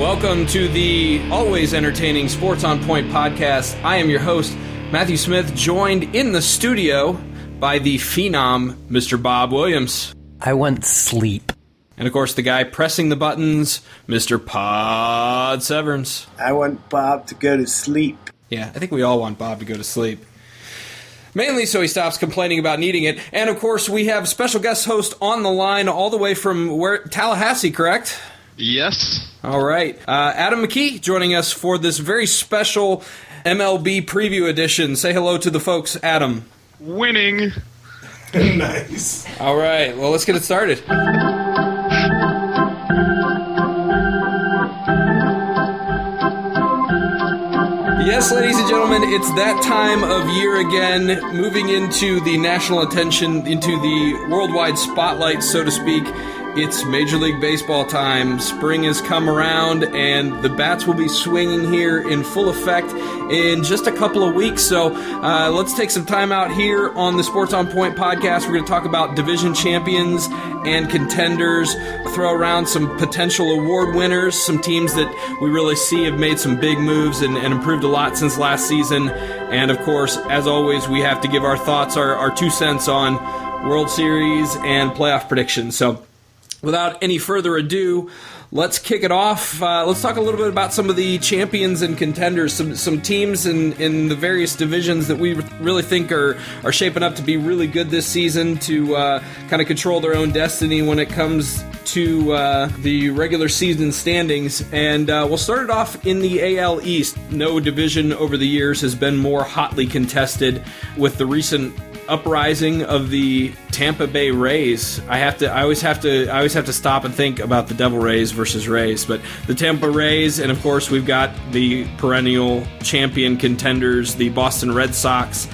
welcome to the always entertaining Sports on Point podcast. I am your host, Matthew Smith, joined in the studio by the phenom, Mr. Bob Williams. I want sleep. And of course, the guy pressing the buttons, Mr. Pod Severns. I want Bob to go to sleep. Yeah, I think we all want Bob to go to sleep. Mainly so he stops complaining about needing it. And of course, we have special guest host on the line all the way from where Tallahassee, correct? Yes. All right. Uh, Adam McKee joining us for this very special MLB preview edition. Say hello to the folks, Adam. Winning. nice. All right. Well, let's get it started. Yes, ladies and gentlemen, it's that time of year again, moving into the national attention, into the worldwide spotlight, so to speak. It's Major League Baseball time. Spring has come around, and the bats will be swinging here in full effect in just a couple of weeks. So uh, let's take some time out here on the Sports on Point podcast. We're going to talk about division champions and contenders, throw around some potential award winners, some teams that we really see have made some big moves and, and improved a lot since last season. And of course, as always, we have to give our thoughts, our, our two cents on World Series and playoff predictions. So without any further ado, let's kick it off. Uh, let's talk a little bit about some of the champions and contenders, some some teams in, in the various divisions that we really think are are shaping up to be really good this season to uh, kind of control their own destiny when it comes to uh, the regular season standings. And uh, we'll start it off in the AL East. No division over the years has been more hotly contested with the recent uprising of the Tampa Bay Rays. I have to. I always have to. I always have to stop and think about the Devil Rays versus Rays. But the Tampa Rays, and of course we've got the perennial champion contenders, the Boston Red Sox,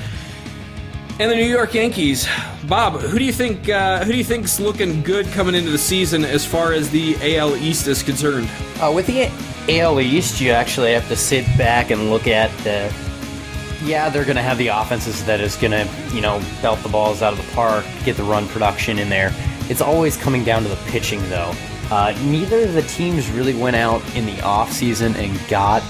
and the New York Yankees. Bob, who do you think? Uh, who do you think's looking good coming into the season as far as the AL East is concerned? Uh, with the AL East, you actually have to sit back and look at the. Yeah, they're going to have the offenses that is going to, you know, belt the balls out of the park, get the run production in there. It's always coming down to the pitching, though. Uh, neither of the teams really went out in the offseason and got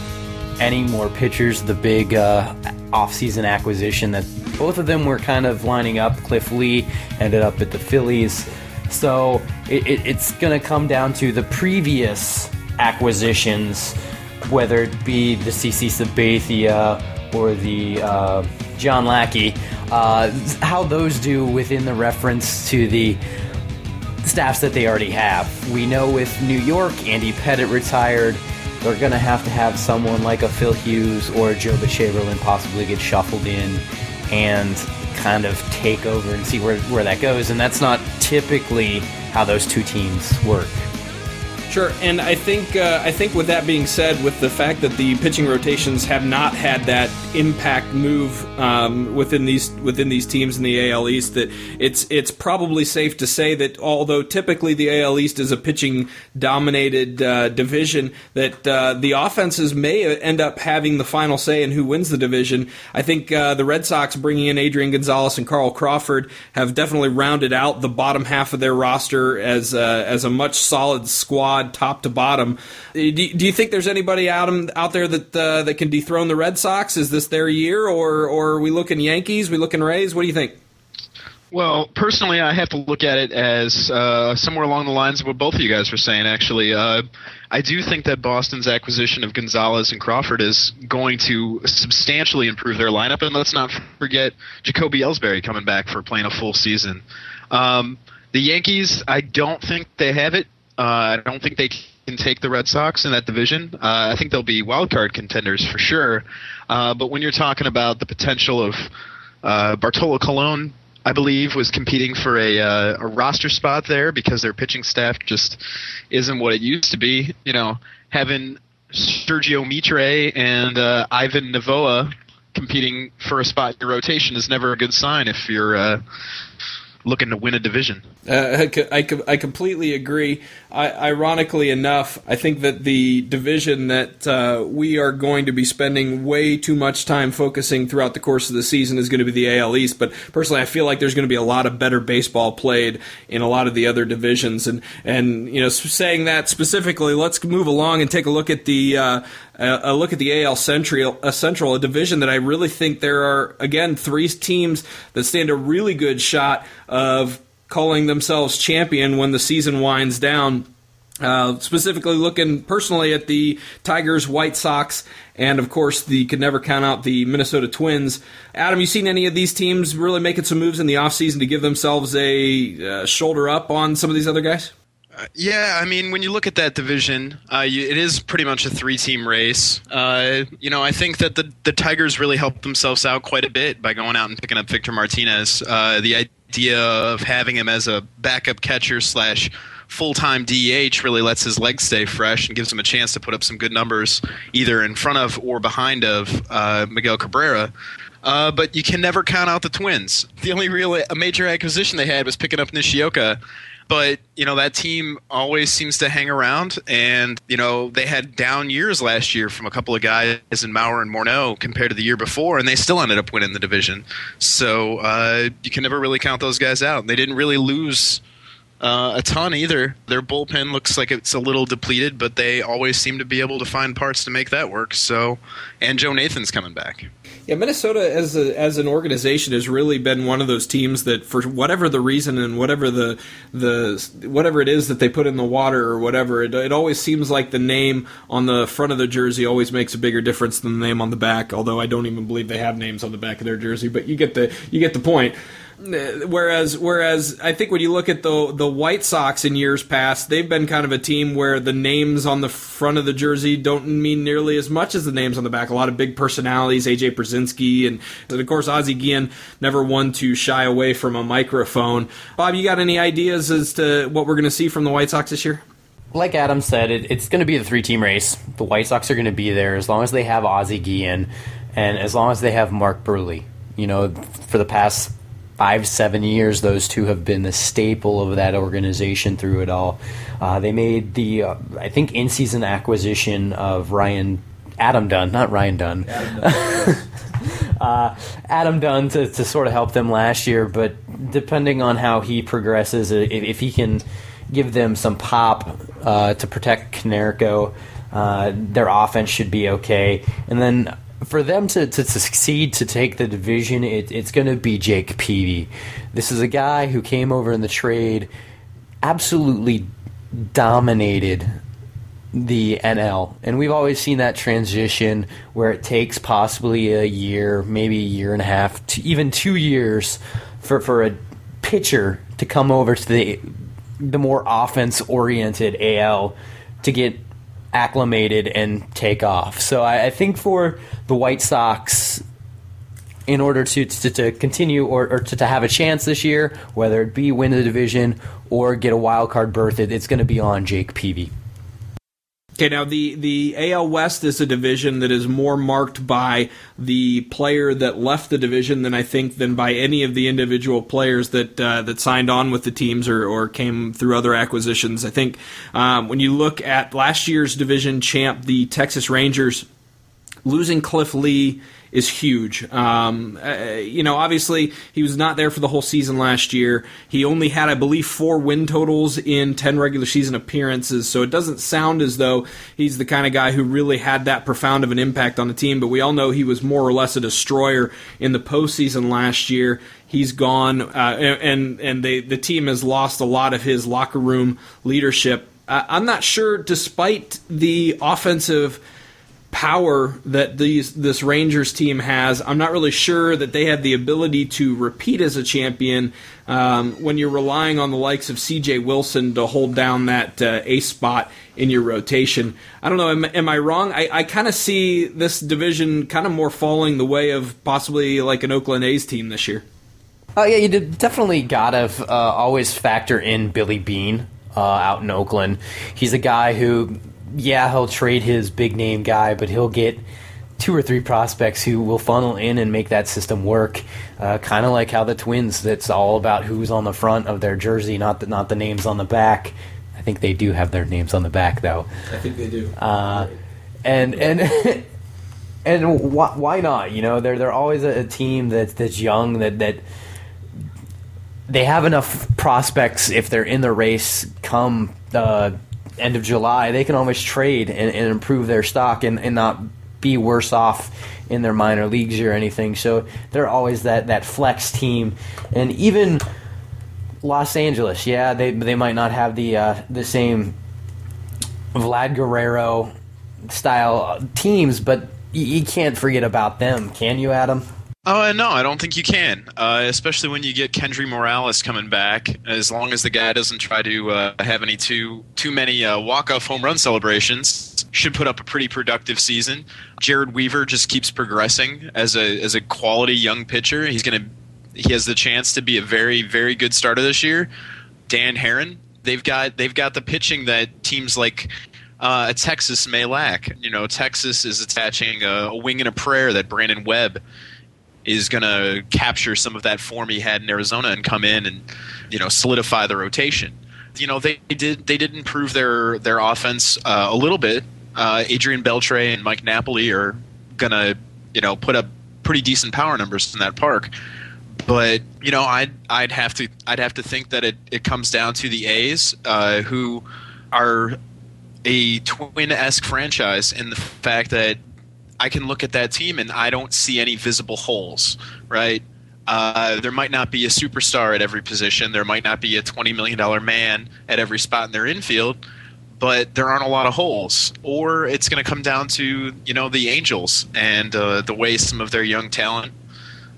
any more pitchers. The big uh, offseason acquisition that both of them were kind of lining up. Cliff Lee ended up at the Phillies. So it, it, it's going to come down to the previous acquisitions, whether it be the CC Sabathia or the uh, John Lackey, uh, how those do within the reference to the staffs that they already have. We know with New York, Andy Pettitte retired. They're going to have to have someone like a Phil Hughes or Joe Chamberlain possibly get shuffled in and kind of take over and see where, where that goes. And that's not typically how those two teams work. Sure, and I think uh, I think with that being said, with the fact that the pitching rotations have not had that impact move um, within these within these teams in the AL East, that it's it's probably safe to say that although typically the AL East is a pitching dominated uh, division, that uh, the offenses may end up having the final say in who wins the division. I think uh, the Red Sox bringing in Adrian Gonzalez and Carl Crawford have definitely rounded out the bottom half of their roster as as a much solid squad top to bottom. Do, do you think there's anybody out out there that uh, that can dethrone the Red Sox? Is this their year, or or are we looking Yankees? We looking Rays? What do you think? Well, personally, I have to look at it as uh, somewhere along the lines of what both of you guys were saying. Actually, uh, I do think that Boston's acquisition of Gonzalez and Crawford is going to substantially improve their lineup, and let's not forget Jacoby Ellsbury coming back for playing a full season. Um, the Yankees, I don't think they have it. Uh, I don't think they can take the Red Sox in that division. Uh, I think they'll be wild card contenders for sure. Uh, but when you're talking about the potential of uh, Bartolo Colon, I believe was competing for a, uh, a roster spot there because their pitching staff just isn't what it used to be. You know, having Sergio Mitre and uh, Ivan Nova competing for a spot in your rotation is never a good sign if you're looking to win a division. Uh, I, I, I, completely agree. I, ironically enough, I think that the division that uh, we are going to be spending way too much time focusing throughout the course of the season is going to be the AL East. But personally, I feel like there's going to be a lot of better baseball played in a lot of the other divisions. And and you know, saying that specifically, let's move along and take a look at the uh, a look at the AL Central, a Central, a division that I really think there are again three teams that stand a really good shot of calling themselves champion when the season winds down. Uh, specifically looking personally at the Tigers, White Sox, and of course the could never count out the Minnesota Twins. Adam, you seen any of these teams really making some moves in the offseason to give themselves a uh, shoulder up on some of these other guys? Yeah, I mean, when you look at that division, uh, you, it is pretty much a three-team race. Uh, you know, I think that the the Tigers really helped themselves out quite a bit by going out and picking up Victor Martinez. Uh, the idea of having him as a backup catcher slash full-time DH really lets his legs stay fresh and gives him a chance to put up some good numbers either in front of or behind of uh, Miguel Cabrera. Uh, but you can never count out the Twins. The only real major acquisition they had was picking up Nishioka, but you know that team always seems to hang around, and you know they had down years last year from a couple of guys in Mauer and Morneau compared to the year before, and they still ended up winning the division. So uh, you can never really count those guys out. They didn't really lose. Uh, a ton either. Their bullpen looks like it's a little depleted, but they always seem to be able to find parts to make that work. So, and Joe Nathan's coming back. Yeah, Minnesota as a, as an organization has really been one of those teams that, for whatever the reason and whatever the the whatever it is that they put in the water or whatever, it, it always seems like the name on the front of the jersey always makes a bigger difference than the name on the back. Although I don't even believe they have names on the back of their jersey, but you get the you get the point. Uh, whereas, whereas I think when you look at the the White Sox in years past, they've been kind of a team where the names on the front of the jersey don't mean nearly as much as the names on the back. A lot of big personalities, AJ Pierzynski, and, and of course Ozzie Guillen never one to shy away from a microphone. Bob, you got any ideas as to what we're going to see from the White Sox this year? Like Adam said, it, it's going to be the three team race. The White Sox are going to be there as long as they have Ozzie Guillen and as long as they have Mark Buehrle. You know, for the past five, seven years, those two have been the staple of that organization through it all. Uh, they made the, uh, I think, in season acquisition of Ryan, Adam Dunn, not Ryan Dunn. Adam Dunn. uh, Adam Dunn to, to sort of help them last year, but depending on how he progresses, if, if he can give them some pop uh, to protect Konerko, uh, their offense should be okay. And then for them to, to, succeed to take the division, it, it's going to be Jake Peavy. This is a guy who came over in the trade, absolutely dominated the NL. And we've always seen that transition where it takes possibly a year, maybe a year and a half, to even two years for, for a pitcher to come over to the the more offense oriented AL to get acclimated and take off. So I, I think for the White Sox, in order to, to, to continue or, or to, to, have a chance this year, whether it be win the division or get a wild card berth, it, it's going to be on Jake Peavy. Okay, now the, the AL West is a division that is more marked by the player that left the division than I think than by any of the individual players that uh, that signed on with the teams or, or came through other acquisitions. I think um, when you look at last year's division champ, the Texas Rangers, losing Cliff Lee is huge. Um, uh, you know, obviously he was not there for the whole season last year. He only had, I believe, four win totals in ten regular season appearances. So it doesn't sound as though he's the kind of guy who really had that profound of an impact on the team. But we all know he was more or less a destroyer in the postseason last year. He's gone, uh, and and they, the team has lost a lot of his locker room leadership. I'm not sure, despite the offensive power that these this Rangers team has. I'm not really sure that they have the ability to repeat as a champion um, when you're relying on the likes of C.J. Wilson to hold down that uh, ace spot in your rotation. I don't know. Am, am I wrong? I, I kind of see this division kind of more falling the way of possibly like an Oakland A's team this year. Oh yeah, you definitely gotta uh, always factor in Billy Beane uh, out in Oakland. He's a guy who yeah, he'll trade his big name guy, but he'll get two or three prospects who will funnel in and make that system work. Uh, kind of like how the Twins, that's all about who's on the front of their jersey, not the, not the names on the back. I think they do have their names on the back, though. I think they do. Uh, and and and why, why not? You know, they're they're always a, a team that's that's young that that they have enough prospects if they're in the race come uh, end of July, they can always trade and, and improve their stock and, and not be worse off in their minor leagues or anything. So they're always that, that flex team. And even Los Angeles, yeah, they they might not have the uh, the same Vlad Guerrero style teams, but you, you can't forget about them, can you, Adam? Oh no, I don't think you can. Uh, especially when you get Kendry Morales coming back. As long as the guy doesn't try to uh, have any too too many uh, walk off home run celebrations, should put up a pretty productive season. Jered Weaver just keeps progressing as a as a quality young pitcher. He's gonna he has the chance to be a very very good starter this year. Dan Haren, they've got they've got the pitching that teams like uh, Texas may lack. You know, Texas is attaching a, a wing and a prayer that Brandon Webb is going to capture some of that form he had in Arizona and come in and you know solidify the rotation. You know they did they did improve their their offense uh, a little bit. Uh, Adrian Beltre and Mike Napoli are going to you know put up pretty decent power numbers in that park. But you know I'd I'd have to I'd have to think that it, it comes down to the A's uh, who are a twin esque franchise in the fact that I can look at that team and I don't see any visible holes, right? Uh, there might not be a superstar at every position. There might not be a $20 million man at every spot in their infield, but there aren't a lot of holes. Or it's going to come down to, you know, the Angels and uh, the way some of their young talent,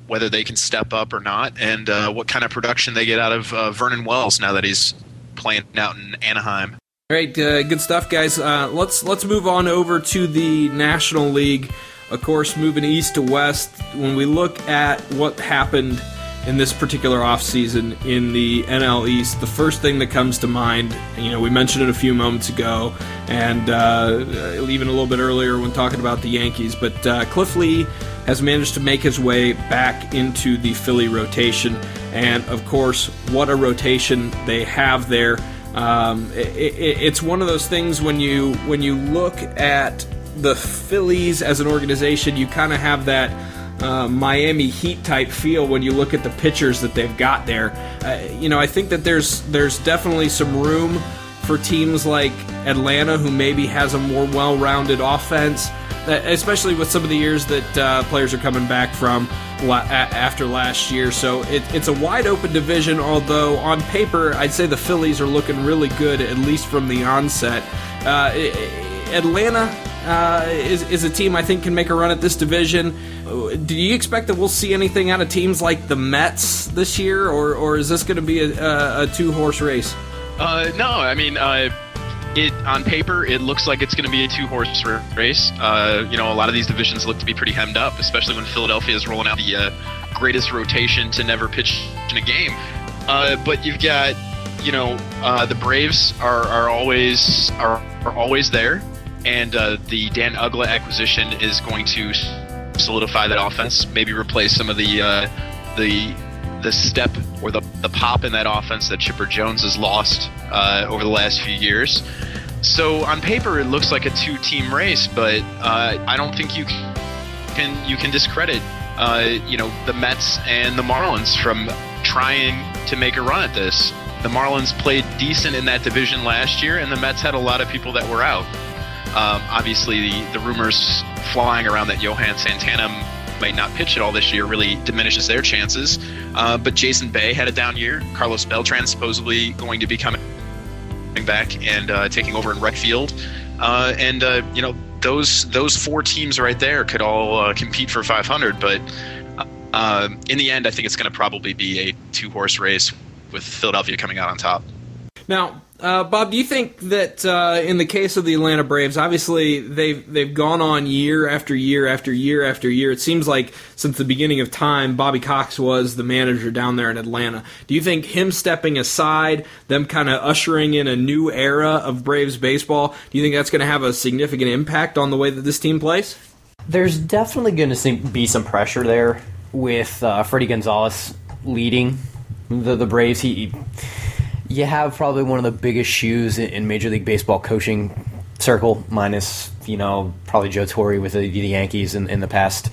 whether they can step up or not, and uh, what kind of production they get out of uh, Vernon Wells now that he's playing out in Anaheim. All right, uh, good stuff, guys. Uh, let's let's move on over to the National League. Of course, moving east to west. When we look at what happened in this particular offseason in the NL East, the first thing that comes to mind, you know, we mentioned it a few moments ago, and uh, even a little bit earlier when talking about the Yankees, but uh, Cliff Lee has managed to make his way back into the Philly rotation, and of course, what a rotation they have there. Um, it, it, it's one of those things when you when you look at the Phillies as an organization, you kind of have that uh, Miami Heat type feel when you look at the pitchers that they've got there. Uh, you know, I think that there's there's definitely some room for teams like Atlanta, who maybe has a more well-rounded offense, especially with some of the years that uh, players are coming back from after last year. So it, it's a wide open division, although on paper, I'd say the Phillies are looking really good, at least from the onset. Uh, Atlanta uh, is, is a team I think can make a run at this division. Do you expect that we'll see anything out of teams like the Mets this year, or, or is this going to be a, a two horse race? Uh, no, I mean, uh, it on paper it looks like it's going to be a two horse race. Uh, you know, a lot of these divisions look to be pretty hemmed up, especially when Philadelphia is rolling out the uh, greatest rotation to never pitch in a game. Uh, but you've got, you know, uh, the Braves are, are always are, are always there, and uh, the Dan Uggla acquisition is going to solidify that offense, maybe replace some of the uh, the the step or the, the pop in that offense that Chipper Jones has lost uh, over the last few years. So on paper, it looks like a two-team race, but uh, I don't think you can you can discredit uh, you know the Mets and the Marlins from trying to make a run at this. The Marlins played decent in that division last year, and the Mets had a lot of people that were out. Um, obviously, the, the rumors flying around that Johan Santana might not pitch at all this year really diminishes their chances. Uh, but Jason Bay had a down year. Carlos Beltran supposedly going to be coming back and uh, taking over in right field. Uh, and uh, you know those those four teams right there could all uh, compete for 500. But uh, in the end, I think it's going to probably be a two horse race with Philadelphia coming out on top. Now, uh, Bob, do you think that uh, in the case of the Atlanta Braves, obviously they've they've gone on year after year after year after year. It seems like since the beginning of time, Bobby Cox was the manager down there in Atlanta. Do you think him stepping aside, them kind of ushering in a new era of Braves baseball, do you think that's going to have a significant impact on the way that this team plays? There's definitely going to be some pressure there with uh, Fredi Gonzalez leading the the Braves. He, you have probably one of the biggest shoes in Major League Baseball coaching circle, minus you know probably Joe Torre with the, the Yankees in, in the past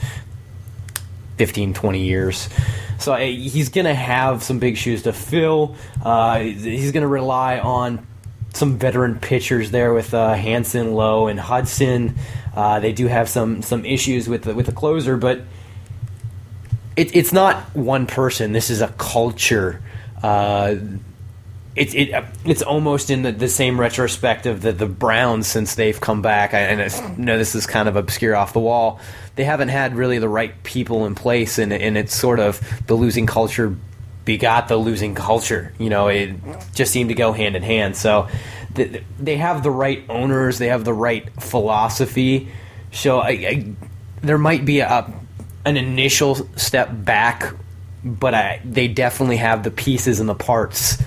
15, 20 years. So uh, he's going to have some big shoes to fill. Uh, he's going to rely on some veteran pitchers there with uh, Hanson, Lowe, and Hudson. Uh, they do have some some issues with the, with the closer, but it, it's not one person. This is a culture. Uh, it, it, it's almost in the, the same retrospective that the Browns since they've come back. I, and I know this is kind of obscure off the wall. They haven't had really the right people in place, and, and it's sort of the losing culture begot the losing culture. You know, it just seemed to go hand in hand. So th- they have the right owners, they have the right philosophy. So I, I, there might be a, an initial step back, but I, they definitely have the pieces and the parts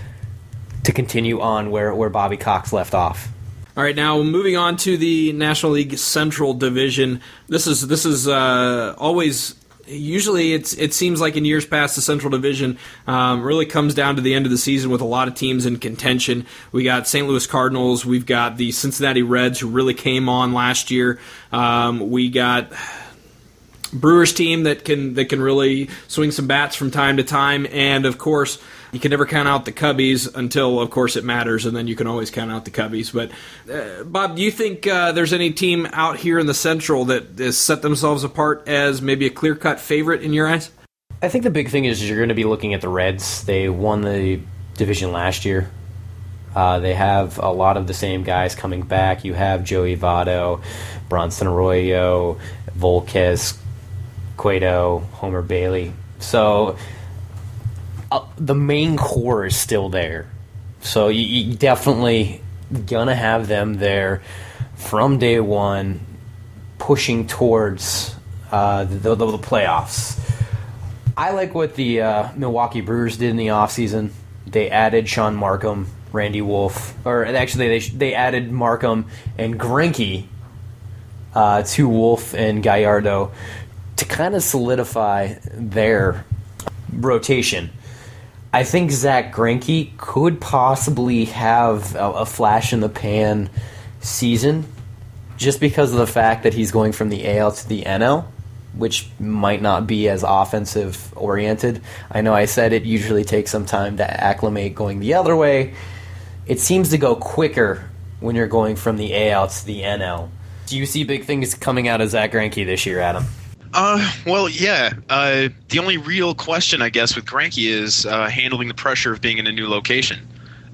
to continue on where, where Bobby Cox left off. All right, now moving on to the National League Central Division. This is this is uh, always usually it's it seems like in years past the Central Division um, really comes down to the end of the season with a lot of teams in contention. We got St. Louis Cardinals, we've got the Cincinnati Reds who really came on last year. Um, we got Brewers team that can that can really swing some bats from time to time, and of course you can never count out the Cubbies until, of course, it matters, and then you can always count out the Cubbies. But uh, Bob, do you think uh, there's any team out here in the Central that has set themselves apart as maybe a clear cut favorite in your eyes? I think the big thing is you're going to be looking at the Reds. They won the division last year. Uh, they have a lot of the same guys coming back. You have Joey Votto, Bronson Arroyo, Volquez, Cueto, Homer Bailey. So uh, the main core is still there. So you, you definitely gonna have them there from day one, pushing towards uh, the, the, the, playoffs. I like what the uh, Milwaukee Brewers did in the offseason. They added Shaun Marcum, Randy Wolf, or actually they they added Markham and Greinke uh, to Wolf and Gallardo to kind of solidify their rotation. I think Zack Greinke could possibly have a, a, flash in the pan season, just because of the fact that he's going from the AL to the NL, which might not be as offensive oriented. I know I said it usually takes some time to acclimate going the other way. It seems to go quicker when you're going from the AL to the NL. Do you see big things coming out of Zack Greinke this year, Adam? Uh, well, yeah. Uh, the only real question, I guess, with Greinke is uh, handling the pressure of being in a new location.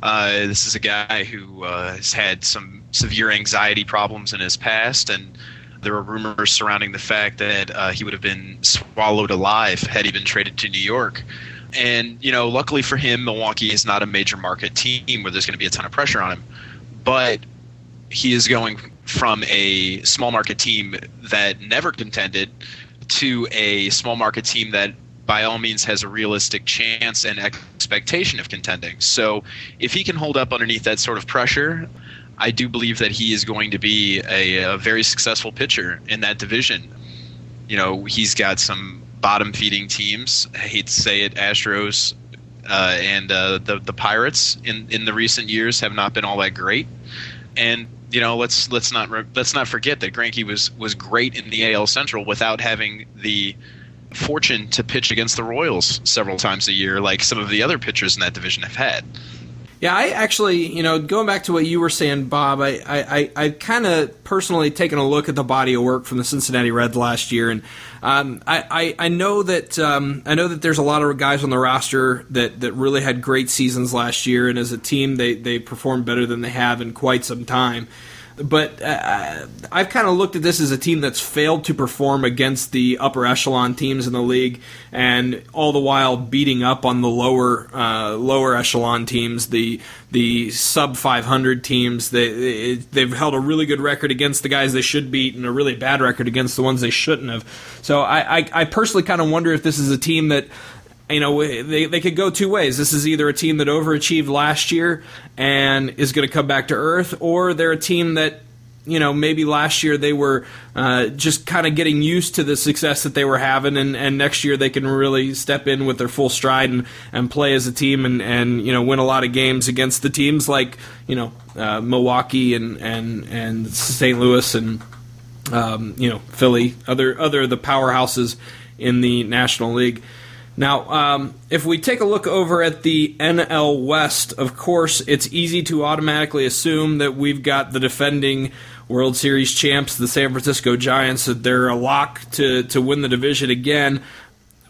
Uh, this is a guy who uh, has had some severe anxiety problems in his past, and there are rumors surrounding the fact that uh, he would have been swallowed alive had he been traded to New York. And, you know, luckily for him, Milwaukee is not a major market team where there's going to be a ton of pressure on him. But he is going from a small market team that never contended to a small market team that by all means has a realistic chance and expectation of contending. So if he can hold up underneath that sort of pressure, I do believe that he is going to be a, a very successful pitcher in that division. You know, he's got some bottom feeding teams. I hate to say it, Astros uh, and uh, the the Pirates in in the recent years have not been all that great. And you know, let's let's not let's not forget that Greinke was was great in the AL Central without having the fortune to pitch against the Royals several times a year, like some of the other pitchers in that division have had. Yeah, I actually, you know, going back to what you were saying, Bob, I, I, I kind of personally taken a look at the body of work from the Cincinnati Reds last year, and um, I, I, I, know that um, I know that there's a lot of guys on the roster that, that really had great seasons last year, and as a team, they they performed better than they have in quite some time but uh, I've kind of looked at this as a team that's failed to perform against the upper echelon teams in the league, and all the while beating up on the lower uh, lower echelon teams, the the sub 500 teams. They they've held a really good record against the guys they should beat, and a really bad record against the ones they shouldn't have. So I I, I personally kind of wonder if this is a team that you know, they, they could go two ways. This is either a team that overachieved last year and is going to come back to earth, or they're a team that you know, maybe last year they were uh, just kind of getting used to the success that they were having, and, and next year they can really step in with their full stride and, and play as a team and, and you know win a lot of games against the teams like you know uh, Milwaukee and and and St. Louis and um, you know Philly, other other the powerhouses in the National League. Now, um, if we take a look over at the NL West, of course, it's easy to automatically assume that we've got the defending World Series champs, the San Francisco Giants. That they're a lock to to win the division again.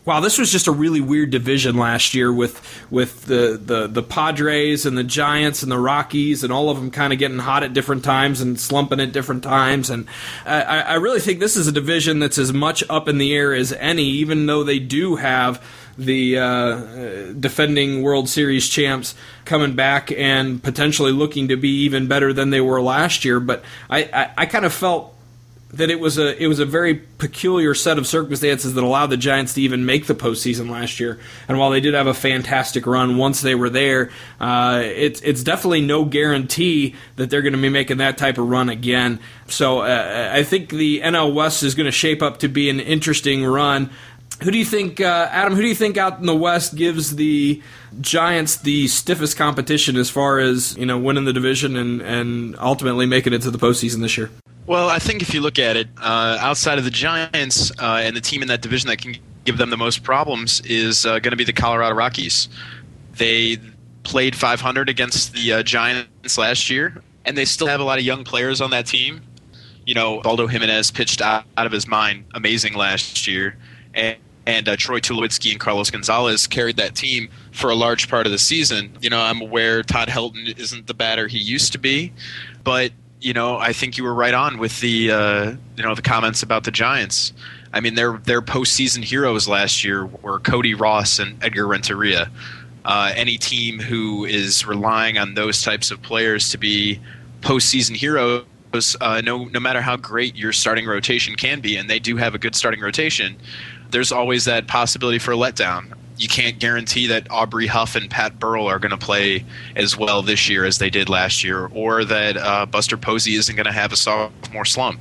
Wow, this was just a really weird division last year with with the, the, the Padres and the Giants and the Rockies and all of them kind of getting hot at different times and slumping at different times. And I, I really think this is a division that's as much up in the air as any, even though they do have the uh, defending World Series champs coming back and potentially looking to be even better than they were last year. But I, I, I kind of felt that it was a it was a very peculiar set of circumstances that allowed the Giants to even make the postseason last year. And while they did have a fantastic run once they were there, uh, it's it's definitely no guarantee that they're going to be making that type of run again. So uh, I think the NL West is going to shape up to be an interesting run. Who do you think, uh, Adam? Who do you think out in the West gives the Giants the stiffest competition as far as you know winning the division and and ultimately making it to the postseason this year? Well, I think if you look at it, uh, outside of the Giants uh, and the team in that division that can give them the most problems is uh, going to be the Colorado Rockies. They played 500 against the uh, Giants last year, and they still have a lot of young players on that team. You know, Aldo Jimenez pitched out, out of his mind, amazing last year, and, and uh, Troy Tulowitzki and Carlos Gonzalez carried that team for a large part of the season. You know, I'm aware Todd Helton isn't the batter he used to be, but you know, I think you were right on with the uh, you know the comments about the Giants. I mean, their their postseason heroes last year were Cody Ross and Edgar Renteria. Uh, any team who is relying on those types of players to be postseason heroes, uh, no no matter how great your starting rotation can be, and they do have a good starting rotation, there's always that possibility for a letdown you can't guarantee that Aubrey Huff and Pat Burrell are going to play as well this year as they did last year, or that uh, Buster Posey isn't going to have a sophomore slump.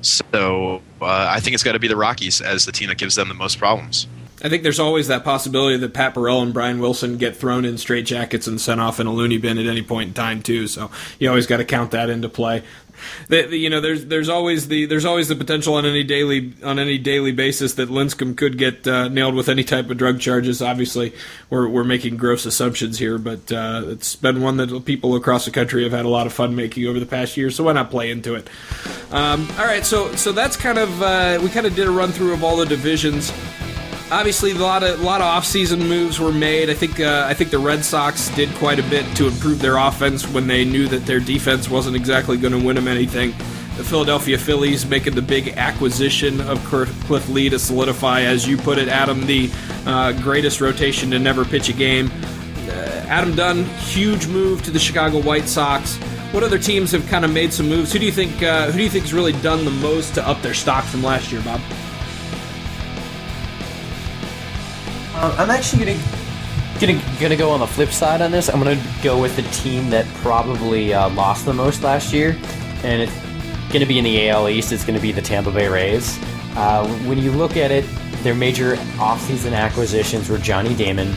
So uh, I think it's got to be the Rockies as the team that gives them the most problems. I think there's always that possibility that Pat Burrell and Brian Wilson get thrown in straight jackets and sent off in a loony bin at any point in time too. So you always got to count that into play the, the, you know, there's there's always the there's always the potential on any daily on any daily basis that Lincecum could get uh, nailed with any type of drug charges. Obviously, we're we're making gross assumptions here, but uh, it's been one that people across the country have had a lot of fun making over the past year. So why not play into it? Um, all right, so so that's kind of uh, we kind of did a run through of all the divisions obviously a lot of a lot of offseason moves were made. I think uh, I think the Red Sox did quite a bit to improve their offense when they knew that their defense wasn't exactly going to win them anything. The Philadelphia Phillies making the big acquisition of Cliff Lee to solidify, as you put it, Adam, the uh, greatest rotation to never pitch a game. Uh, Adam Dunn, huge move to the Chicago White Sox. What other teams have kind of made some moves? Who do you think? Uh, who do you think has really done the most to up their stock from last year, Bob? Uh, I'm actually gonna gonna gonna go on the flip side on this. I'm gonna go with the team that probably uh, lost the most last year, and it's gonna be in the AL East. It's gonna be the Tampa Bay Rays. Uh, when you look at it, their major offseason acquisitions were Johnny Damon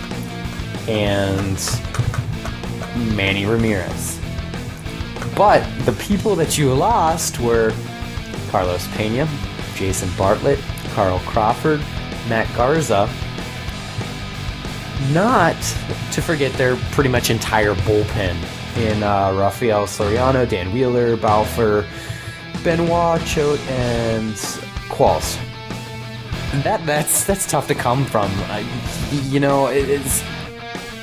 and Manny Ramirez. But the people that you lost were Carlos Pena, Jason Bartlett, Carl Crawford, Matt Garza, not to forget their pretty much entire bullpen in uh, Rafael Soriano, Dan Wheeler, Balfour, Benoit, Choate, and Qualls. That that's that's tough to come from. I, you know, it's.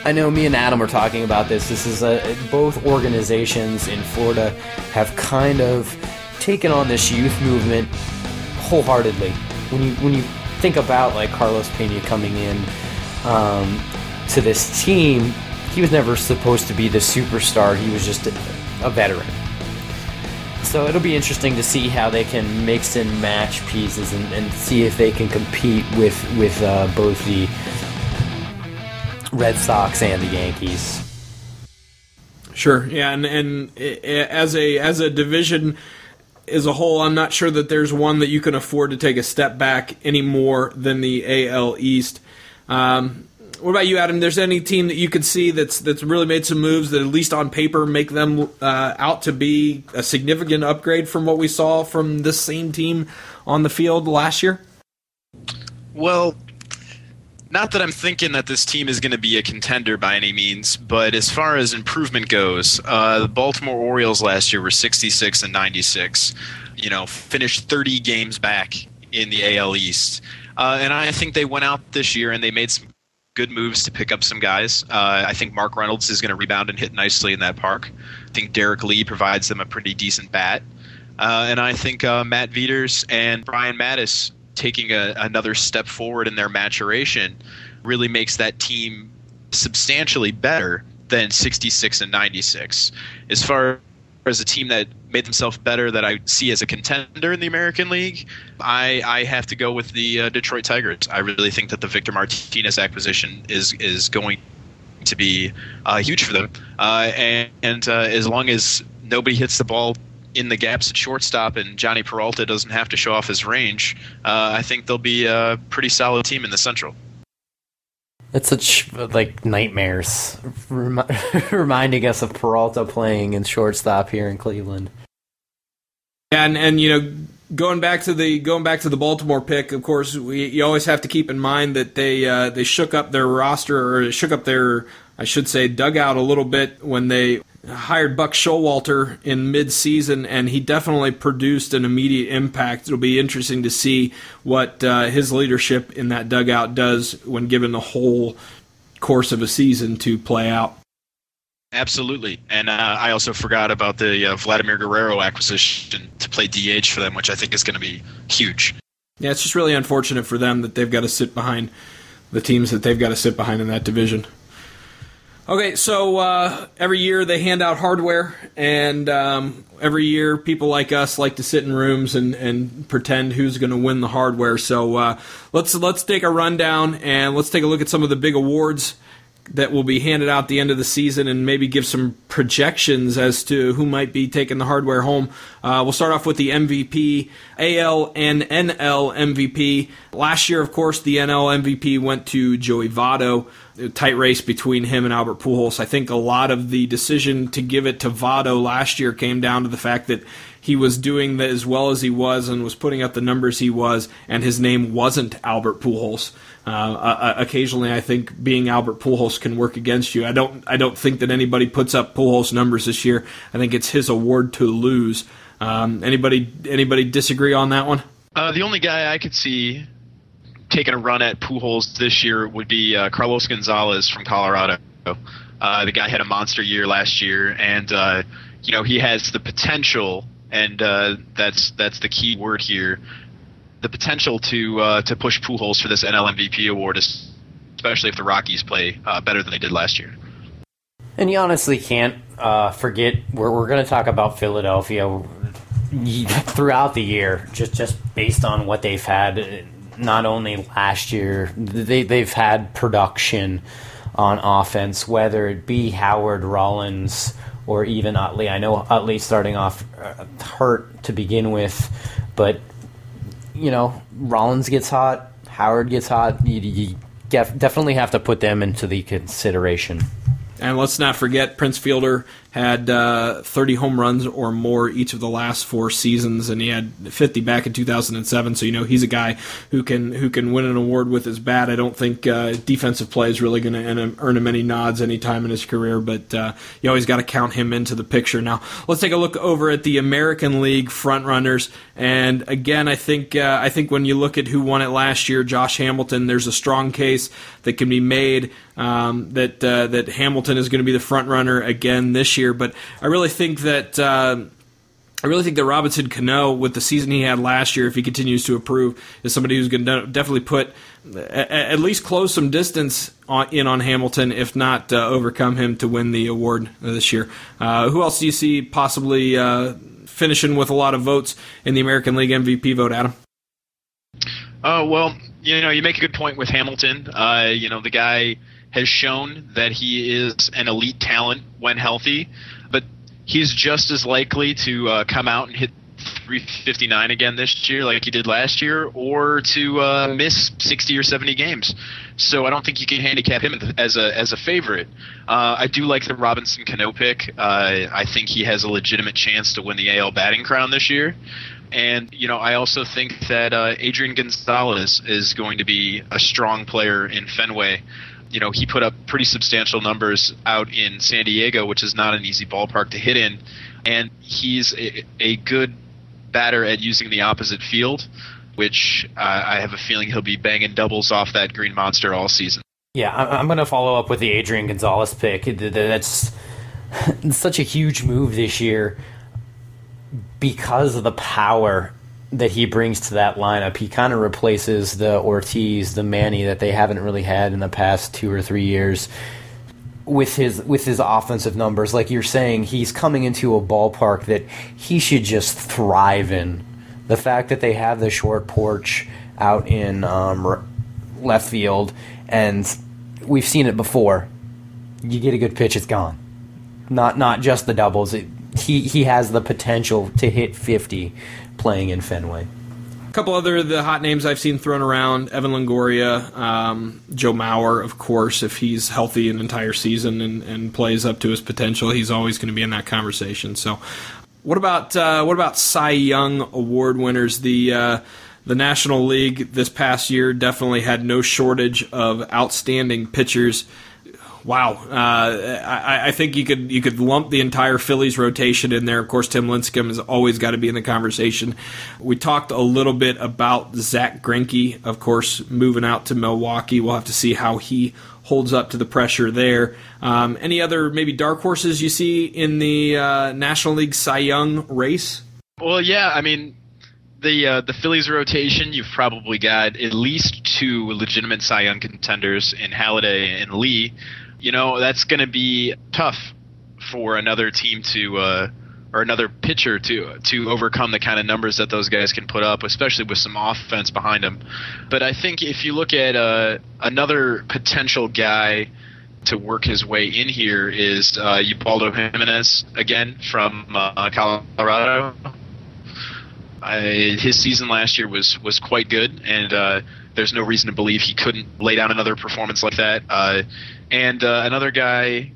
I know me and Adam are talking about this. This is a both organizations in Florida have kind of taken on this youth movement wholeheartedly. When you when you think about like Carlos Pena coming in um, to this team, he was never supposed to be the superstar. He was just a, a veteran. So it'll be interesting to see how they can mix and match pieces and, and see if they can compete with with uh, both the Red Sox and the Yankees. Sure, yeah, and and as a as a division as a whole, I'm not sure that there's one that you can afford to take a step back any more than the AL East. Um, what about you, Adam? There's any team that you could see that's that's really made some moves that, at least on paper, make them uh, out to be a significant upgrade from what we saw from this same team on the field last year? Well, not that I'm thinking that this team is going to be a contender by any means, but as far as improvement goes, uh, the Baltimore Orioles last year were 66 and 96. You know, finished 30 games back in the AL East, uh, and I think they went out this year and they made some good moves to pick up some guys. Uh, I think Mark Reynolds is going to rebound and hit nicely in that park. I think Derrek Lee provides them a pretty decent bat. Uh, and I think uh, Matt Wieters and Brian Matusz taking a, another step forward in their maturation really makes that team substantially better than 66 and 96. As far as a team that made themselves better that I see as a contender in the American League, I, I have to go with the uh, Detroit Tigers. I really think that the Victor Martinez acquisition is is going to be uh, huge for them. Uh, and, and uh, as long as nobody hits the ball in the gaps at shortstop and Jhonny Peralta doesn't have to show off his range, uh, I think they'll be a pretty solid team in the Central. It's such like nightmares, remi- reminding us of Peralta playing in shortstop here in Cleveland. And and you know, going back to the going back to the Baltimore pick, of course, we, you always have to keep in mind that they uh, they shook up their roster or shook up their I should say dugout a little bit when they hired Buck Showalter in mid-season, and he definitely produced an immediate impact. It'll be interesting to see what uh, his leadership in that dugout does when given the whole course of a season to play out. Absolutely, and uh, I also forgot about the uh, Vladimir Guerrero acquisition to play DH for them, which I think is going to be huge. Yeah, it's just really unfortunate for them that they've got to sit behind the teams that they've got to sit behind in that division. Okay, so uh, every year they hand out hardware, and um, every year people like us like to sit in rooms and, and pretend who's going to win the hardware. So uh, let's let's take a rundown and let's take a look at some of the big awards that will be handed out the end of the season, and maybe give some projections as to who might be taking the hardware home. Uh, we'll start off with the MVP, AL and NL MVP. Last year, of course, the NL MVP went to Joey Votto tight race between him and Albert Pujols. I think a lot of the decision to give it to Votto last year came down to the fact that he was doing as well as he was and was putting up the numbers he was, and his name wasn't Albert Pujols. Uh, occasionally, I think being Albert Pujols can work against you. I don't. I don't think that anybody puts up Pujols numbers this year. I think it's his award to lose. Um, anybody? Anybody disagree on that one? Uh, the only guy I could see taking a run at Pujols this year would be uh, Carlos Gonzalez from Colorado. Uh, the guy had a monster year last year, and uh, you know he has the potential, and uh, that's that's the key word here, the potential to uh, to push Pujols for this NL MVP award, is, especially if the Rockies play uh, better than they did last year. And you honestly can't uh, forget we're we're going to talk about Philadelphia throughout the year, just just based on what they've had not only last year, they, they've had production on offense, whether it be Howard Rollins or even Utley. I know Utley starting off uh, hurt to begin with, but you know Rollins gets hot, Howard gets hot. You, you definitely have to put them into the consideration. And let's not forget Prince Fielder had uh, 30 home runs or more each of the last four seasons, and he had 50 back in 2007. So you know he's a guy who can who can win an award with his bat. I don't think uh, defensive play is really going to earn him any nods anytime in his career, but uh, you always got to count him into the picture. Now let's take a look over at the American League frontrunners, and again, I think uh, I think when you look at who won it last year, Josh Hamilton, there's a strong case that can be made um, that uh, that Hamilton is going to be the front runner again this year. But I really think that. Uh, I really think that Robinson Cano, with the season he had last year, if he continues to improve, is somebody who's going to definitely put at least close some distance on, in on Hamilton, if not uh, overcome him to win the award this year. Uh, who else do you see possibly uh, finishing with a lot of votes in the American League MVP vote, Adam? Oh well, you know, you make a good point with Hamilton. Uh, you know, the guy has shown that he is an elite talent when healthy, but he's just as likely to uh, come out and hit 359 again this year, like he did last year, or to uh, miss 60 or 70 games. So I don't think you can handicap him as a as a favorite. Uh, I do like the Robinson Cano pick. Uh, I think he has a legitimate chance to win the AL batting crown this year. And you know, I also think that uh, Adrian Gonzalez is going to be a strong player in Fenway. You know, he put up pretty substantial numbers out in San Diego, which is not an easy ballpark to hit in, and he's a, a good batter at using the opposite field, which uh, I have a feeling he'll be banging doubles off that green monster all season. Yeah, I'm going to follow up with the Adrian Gonzalez pick. That's such a huge move this year because of the power that he brings to that lineup. He kind of replaces the Ortiz, the Manny that they haven't really had in the past two or three years with his with his offensive numbers. Like you're saying, he's coming into a ballpark that he should just thrive in. The fact that they have the short porch out in um, left field, and we've seen it before. You get a good pitch, it's gone. Not not just the doubles. It, he he has the potential to hit 50 playing in Fenway. A couple other the hot names I've seen thrown around: Evan Longoria, um, Joe Mauer, of course. If he's healthy an entire season and, and plays up to his potential, he's always going to be in that conversation. So, what about uh, what about Cy Young award winners? The uh, the National League this past year definitely had no shortage of outstanding pitchers wow, uh, I, I, think you could you could lump the entire Phillies rotation in there. Of course, Tim Lincecum has always got to be in the conversation. We talked a little bit about Zack Greinke, of course, moving out to Milwaukee. We'll have to see how he holds up to the pressure there. Um, any other maybe dark horses you see in the uh, National League Cy Young race? Well, yeah, I mean. The, uh, the Phillies rotation, you've probably got at least two legitimate Cy Young contenders in Halladay and Lee you know that's going to be tough for another team to uh, or another pitcher to to overcome the kind of numbers that those guys can put up, especially with some offense behind them. But I think if you look at uh, another potential guy to work his way in here is uh, Ubaldo Jimenez again from uh, Colorado. I, his season last year was was quite good, and uh, there's no reason to believe he couldn't lay down another performance like that. Uh, and uh, another guy,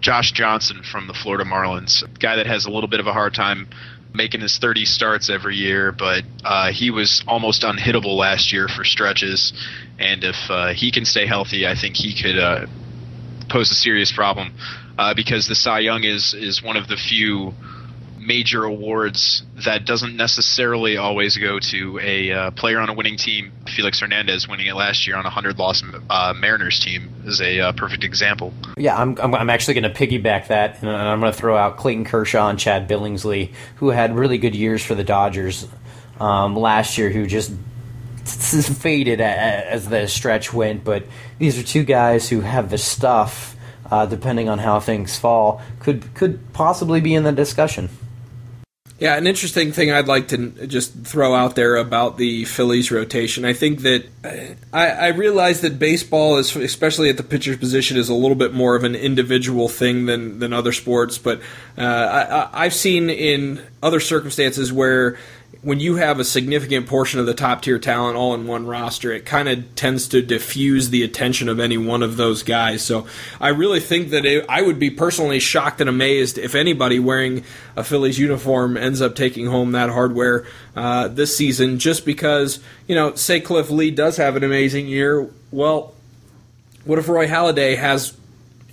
Josh Johnson from the Florida Marlins, guy that has a little bit of a hard time making his 30 starts every year, but uh, he was almost unhittable last year for stretches. And if uh, he can stay healthy, I think he could uh, pose a serious problem uh, because the Cy Young is is one of the few major awards that doesn't necessarily always go to a uh, player on a winning team. Felix Hernandez winning it last year on a hundred loss uh, Mariners team is a uh, perfect example. Yeah, I'm I'm, I'm actually going to piggyback that, and I'm going to throw out Clayton Kershaw and Chad Billingsley, who had really good years for the Dodgers um, last year, who just faded as the stretch went. But these are two guys who have the stuff. Uh, depending on how things fall, could could possibly be in the discussion. Yeah, an interesting thing I'd like to just throw out there about the Phillies rotation. I think that I, I realize that baseball is, especially at the pitcher's position, is a little bit more of an individual thing than than other sports. But uh, I, I've seen in other circumstances where when you have a significant portion of the top tier talent all in one roster, it kind of tends to diffuse the attention of any one of those guys. So I really think that it, I would be personally shocked and amazed if anybody wearing a Phillies uniform ends up taking home that hardware uh, this season just because, you know, say Cliff Lee does have an amazing year. Well, what if Roy Halladay has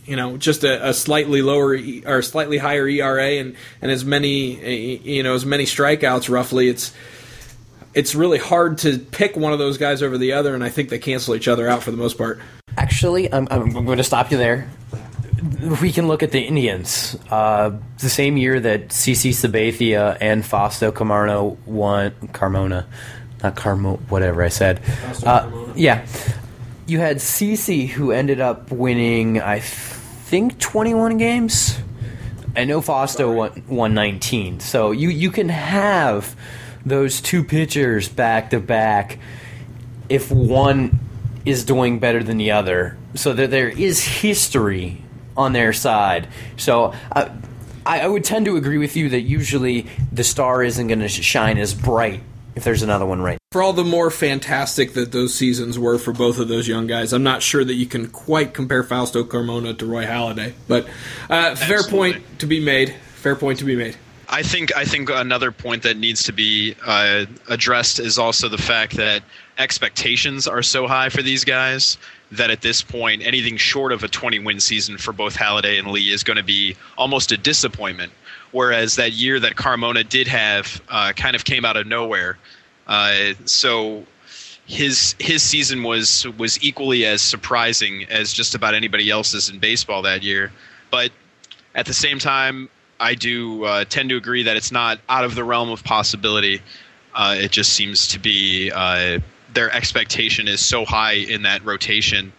you know just a, a, slightly lower or slightly higher ERA and and as many you know as many strikeouts roughly it's it's really hard to pick one of those guys over the other and I think they cancel each other out for the most part. Actually, I'm, I'm going to stop you there. We can look at the Indians. Uh, the same year that CC Sabathia and Fausto Carmona won Carmona, not Carmo, whatever I said. Uh, yeah, you had CC who ended up winning. I think 21 games. I know Fausto won, won 19. So you, you can have those two pitchers back to back if one is doing better than the other. So that there is history on their side. So uh, I, I would tend to agree with you that usually the star isn't going to shine as bright if there's another one right. For all the more fantastic that those seasons were for both of those young guys, I'm not sure that you can quite compare Fausto Carmona to Roy Halladay. But uh, fair point to be made. Fair point to be made. I think I think another point that needs to be uh, addressed is also the fact that expectations are so high for these guys that at this point anything short of a 20 win season for both Halladay and Lee is going to be almost a disappointment. Whereas that year that Carmona did have uh, kind of came out of nowhere. Uh, so his his season was was equally as surprising as just about anybody else's in baseball that year. But at the same time, I do uh, tend to agree that it's not out of the realm of possibility. Uh, it just seems to be uh, their expectation is so high in that rotation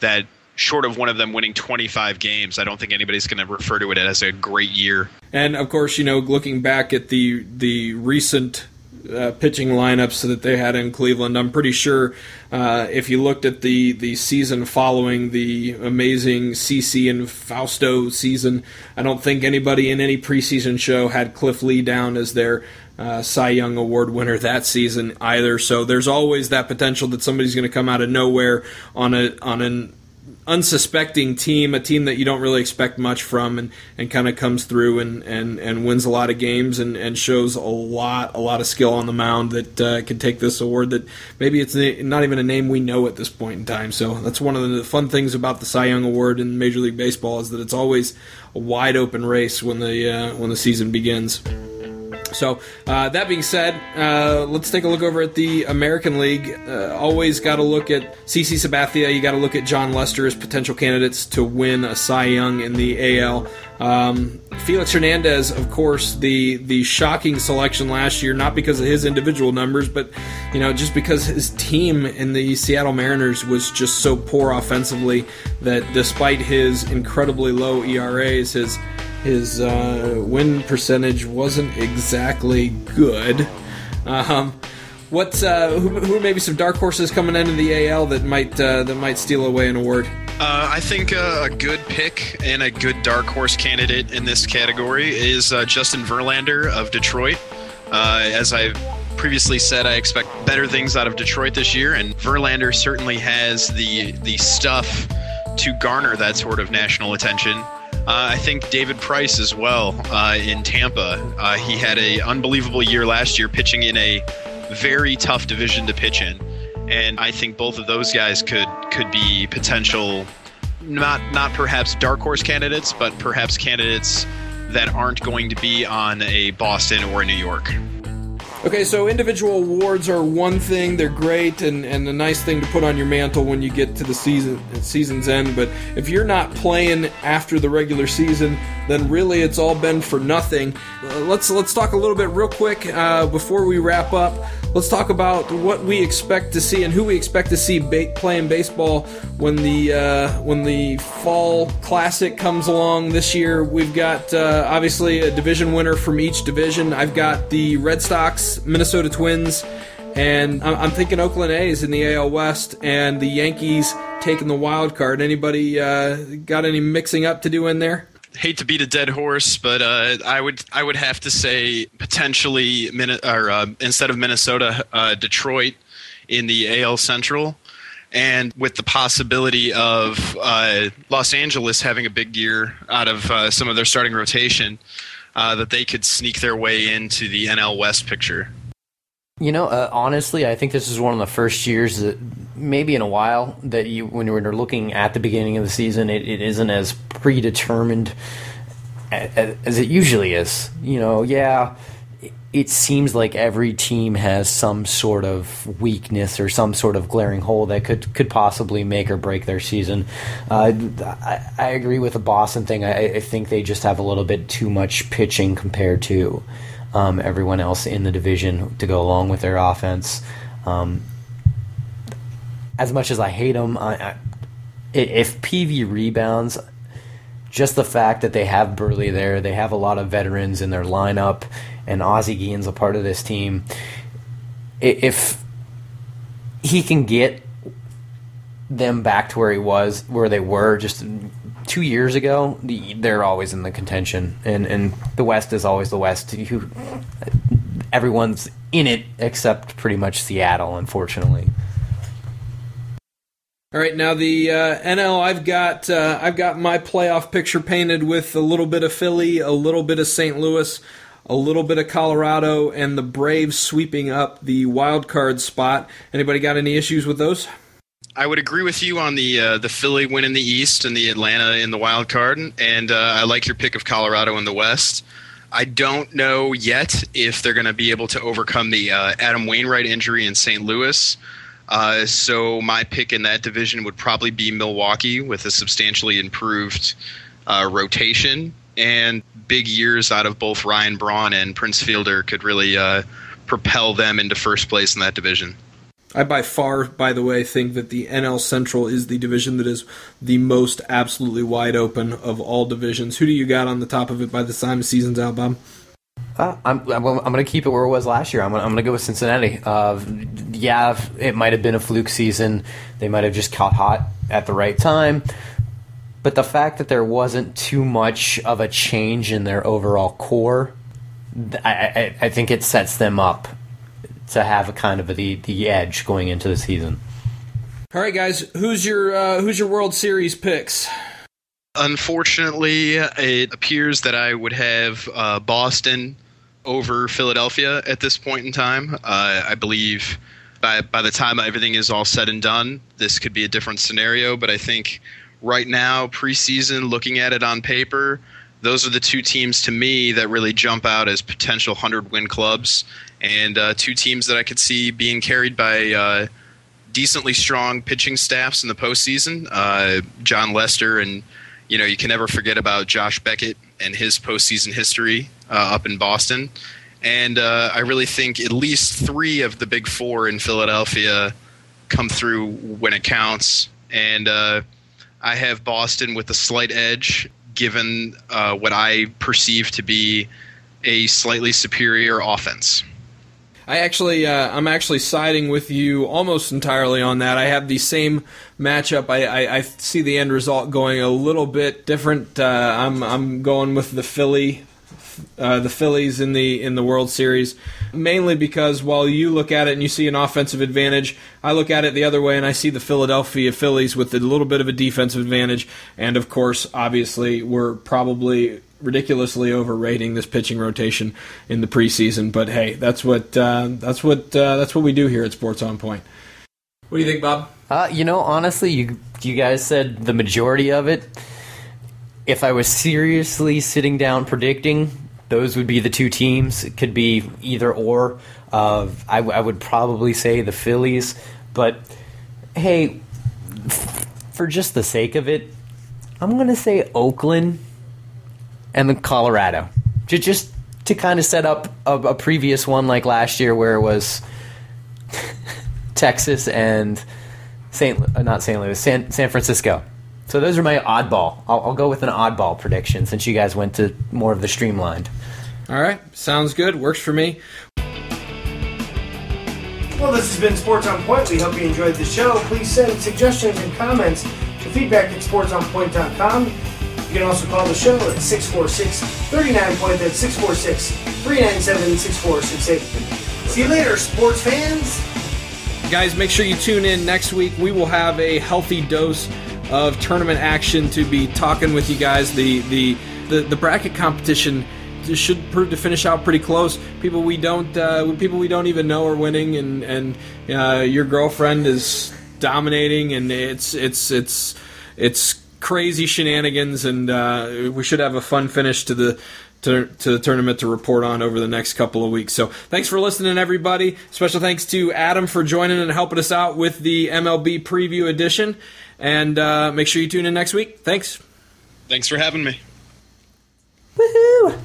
that short of one of them winning 25 games, I don't think anybody's going to refer to it as a great year. And of course, you know, looking back at the the recent uh, pitching lineups that they had in Cleveland. I'm pretty sure uh, if you looked at the, the season following the amazing CC and Fausto season, I don't think anybody in any preseason show had Cliff Lee down as their uh, Cy Young Award winner that season either. So there's always that potential that somebody's going to come out of nowhere on a on an unsuspecting team, a team that you don't really expect much from, and, and kind of comes through and, and, and wins a lot of games and, and shows a lot a lot of skill on the mound that uh, can take this award. That maybe it's not even a name we know at this point in time. So that's one of the fun things about the Cy Young Award in Major League Baseball is that it's always a wide open race when the uh, when the season begins. So, uh, that being said, uh, let's take a look over at the American League. Uh, always got to look at CC Sabathia. You got to look at Jon Lester as potential candidates to win a Cy Young in the AL. Um, Felix Hernandez, of course, the the shocking selection last year, not because of his individual numbers, but you know just because his team in the Seattle Mariners was just so poor offensively that despite his incredibly low ERAs, his his uh, win percentage wasn't exactly good. Um, what's uh, who, who maybe some dark horses coming into the AL that might uh, that might steal away an award? Uh, I think uh, a good pick and a good dark horse candidate in this category is uh, Justin Verlander of Detroit. Uh, as I previously said, I expect better things out of Detroit this year, and Verlander certainly has the the stuff to garner that sort of national attention. Uh, I think David Price as well uh, in Tampa. Uh, he had an unbelievable year last year, pitching in a very tough division to pitch in, and I think both of those guys could could be potential, not not perhaps dark horse candidates, but perhaps candidates that aren't going to be on a Boston or a New York. Okay, so individual awards are one thing; they're great and, and a nice thing to put on your mantle when you get to the season season's end. But if you're not playing after the regular season, then really it's all been for nothing. Uh, let's let's talk a little bit real quick uh, before we wrap up. Let's talk about what we expect to see and who we expect to see ba- playing baseball when the uh, when the fall classic comes along this year. We've got uh, obviously a division winner from each division. I've got the Red Sox, Minnesota Twins, and I'm thinking Oakland A's in the AL West, and the Yankees taking the wild card. Anybody uh, got any mixing up to do in there? Hate to beat a dead horse, but uh, I would I would have to say potentially or uh, instead of Minnesota, uh, Detroit in the AL Central, and with the possibility of uh, Los Angeles having a big year out of uh, some of their starting rotation, uh, that they could sneak their way into the NL West picture. You know, uh, honestly, I think this is one of the first years that maybe in a while that you, when you're looking at the beginning of the season, it, it isn't as predetermined as, as it usually is. You know, yeah, it seems like every team has some sort of weakness or some sort of glaring hole that could could possibly make or break their season. Uh, I, I, agree with the Boston thing. I, I, think they just have a little bit too much pitching compared to um, everyone else in the division to go along with their offense. Um, as much as I hate them, I, I, if Peavy rebounds, just the fact that they have Buehrle there, they have a lot of veterans in their lineup, and Ozzie Guillen's a part of this team. If he can get them back to where he was, where they were just two years ago, they're always in the contention, and and the West is always the West. You, everyone's in it except pretty much Seattle, unfortunately. All right, now the uh, NL, I've got uh, I've got my playoff picture painted with a little bit of Philly, a little bit of St. Louis, a little bit of Colorado, and the Braves sweeping up the wild card spot. Anybody got any issues with those? I would agree with you on the uh, the Philly win in the East and the Atlanta in the wild card, and uh, I like your pick of Colorado in the West. I don't know yet if they're going to be able to overcome the uh, Adam Wainwright injury in St. Louis. Uh, so my pick in that division would probably be Milwaukee with a substantially improved uh, rotation and big years out of both Ryan Braun and Prince Fielder could really uh, propel them into first place in that division. I by far, by the way, think that the NL Central is the division that is the most absolutely wide open of all divisions. Who do you got on the top of it by the time the season's out, Bob? Uh, I'm, I'm, I'm going to keep it where it was last year. I'm, I'm going to go with Cincinnati. Uh, yeah, it might have been a fluke season. They might have just caught hot at the right time. But the fact that there wasn't too much of a change in their overall core, I, I, I think it sets them up to have a kind of a, the, the edge going into the season. All right, guys, who's your uh, who's your World Series picks? Unfortunately, it appears that I would have uh, Boston over Philadelphia at this point in time. Uh, I believe by by the time everything is all said and done, this could be a different scenario. But I think right now, preseason, looking at it on paper, those are the two teams to me that really jump out as potential hundred win clubs, and uh, two teams that I could see being carried by. Uh, decently strong pitching staffs in the postseason. Uh, Jon Lester and you know, you can never forget about Josh Beckett and his postseason history uh, up in Boston. And uh, I really think at least three of the big four in Philadelphia come through when it counts. And uh, I have Boston with a slight edge, given what I perceive to be a slightly superior offense. I actually, uh, I'm actually siding with you almost entirely on that. I have the same matchup. I, I, I see the end result going a little bit different. Uh, I'm, I'm going with the Philly, uh, the Phillies in the in the World Series, mainly because while you look at it and you see an offensive advantage, I look at it the other way and I see the Philadelphia Phillies with a little bit of a defensive advantage, and of course, obviously, we're probably ridiculously overrating this pitching rotation in the preseason. But hey, that's what uh, that's what uh, that's what we do here at Sports on Point. What do you think, Bob? Uh, you know, honestly, you you guys said the majority of it. If I was seriously sitting down predicting, those would be the two teams. It could be either or. Uh, I, I would probably say the Phillies, but hey, f- for just the sake of it, I'm going to say Oakland and then Colorado. Just, just to kind of set up a, a previous one like last year where it was Texas and St. Uh, not St. Louis, San, San Francisco. So those are my oddball. I'll, I'll go with an oddball prediction since you guys went to more of the streamlined. All right, sounds good. Works for me. Well, this has been Sports on Point. We hope you enjoyed the show. Please send suggestions and comments to feedback at sportsonpoint.com. You can also call the show at 646 39 Point. That's 646 397 6468. See you later, sports fans. Guys, make sure you tune in next week. We will have a healthy dose of tournament action to be talking with you guys. The the the, the bracket competition should prove to finish out pretty close. People we don't uh, people we don't even know are winning, and and uh, your girlfriend is dominating, and it's it's it's it's crazy shenanigans, and uh, we should have a fun finish to the to, to the tournament to report on over the next couple of weeks. So thanks for listening, everybody. Special thanks to Adam for joining and helping us out with the MLB preview edition. And uh, make sure you tune in next week. Thanks. Thanks for having me. Woohoo!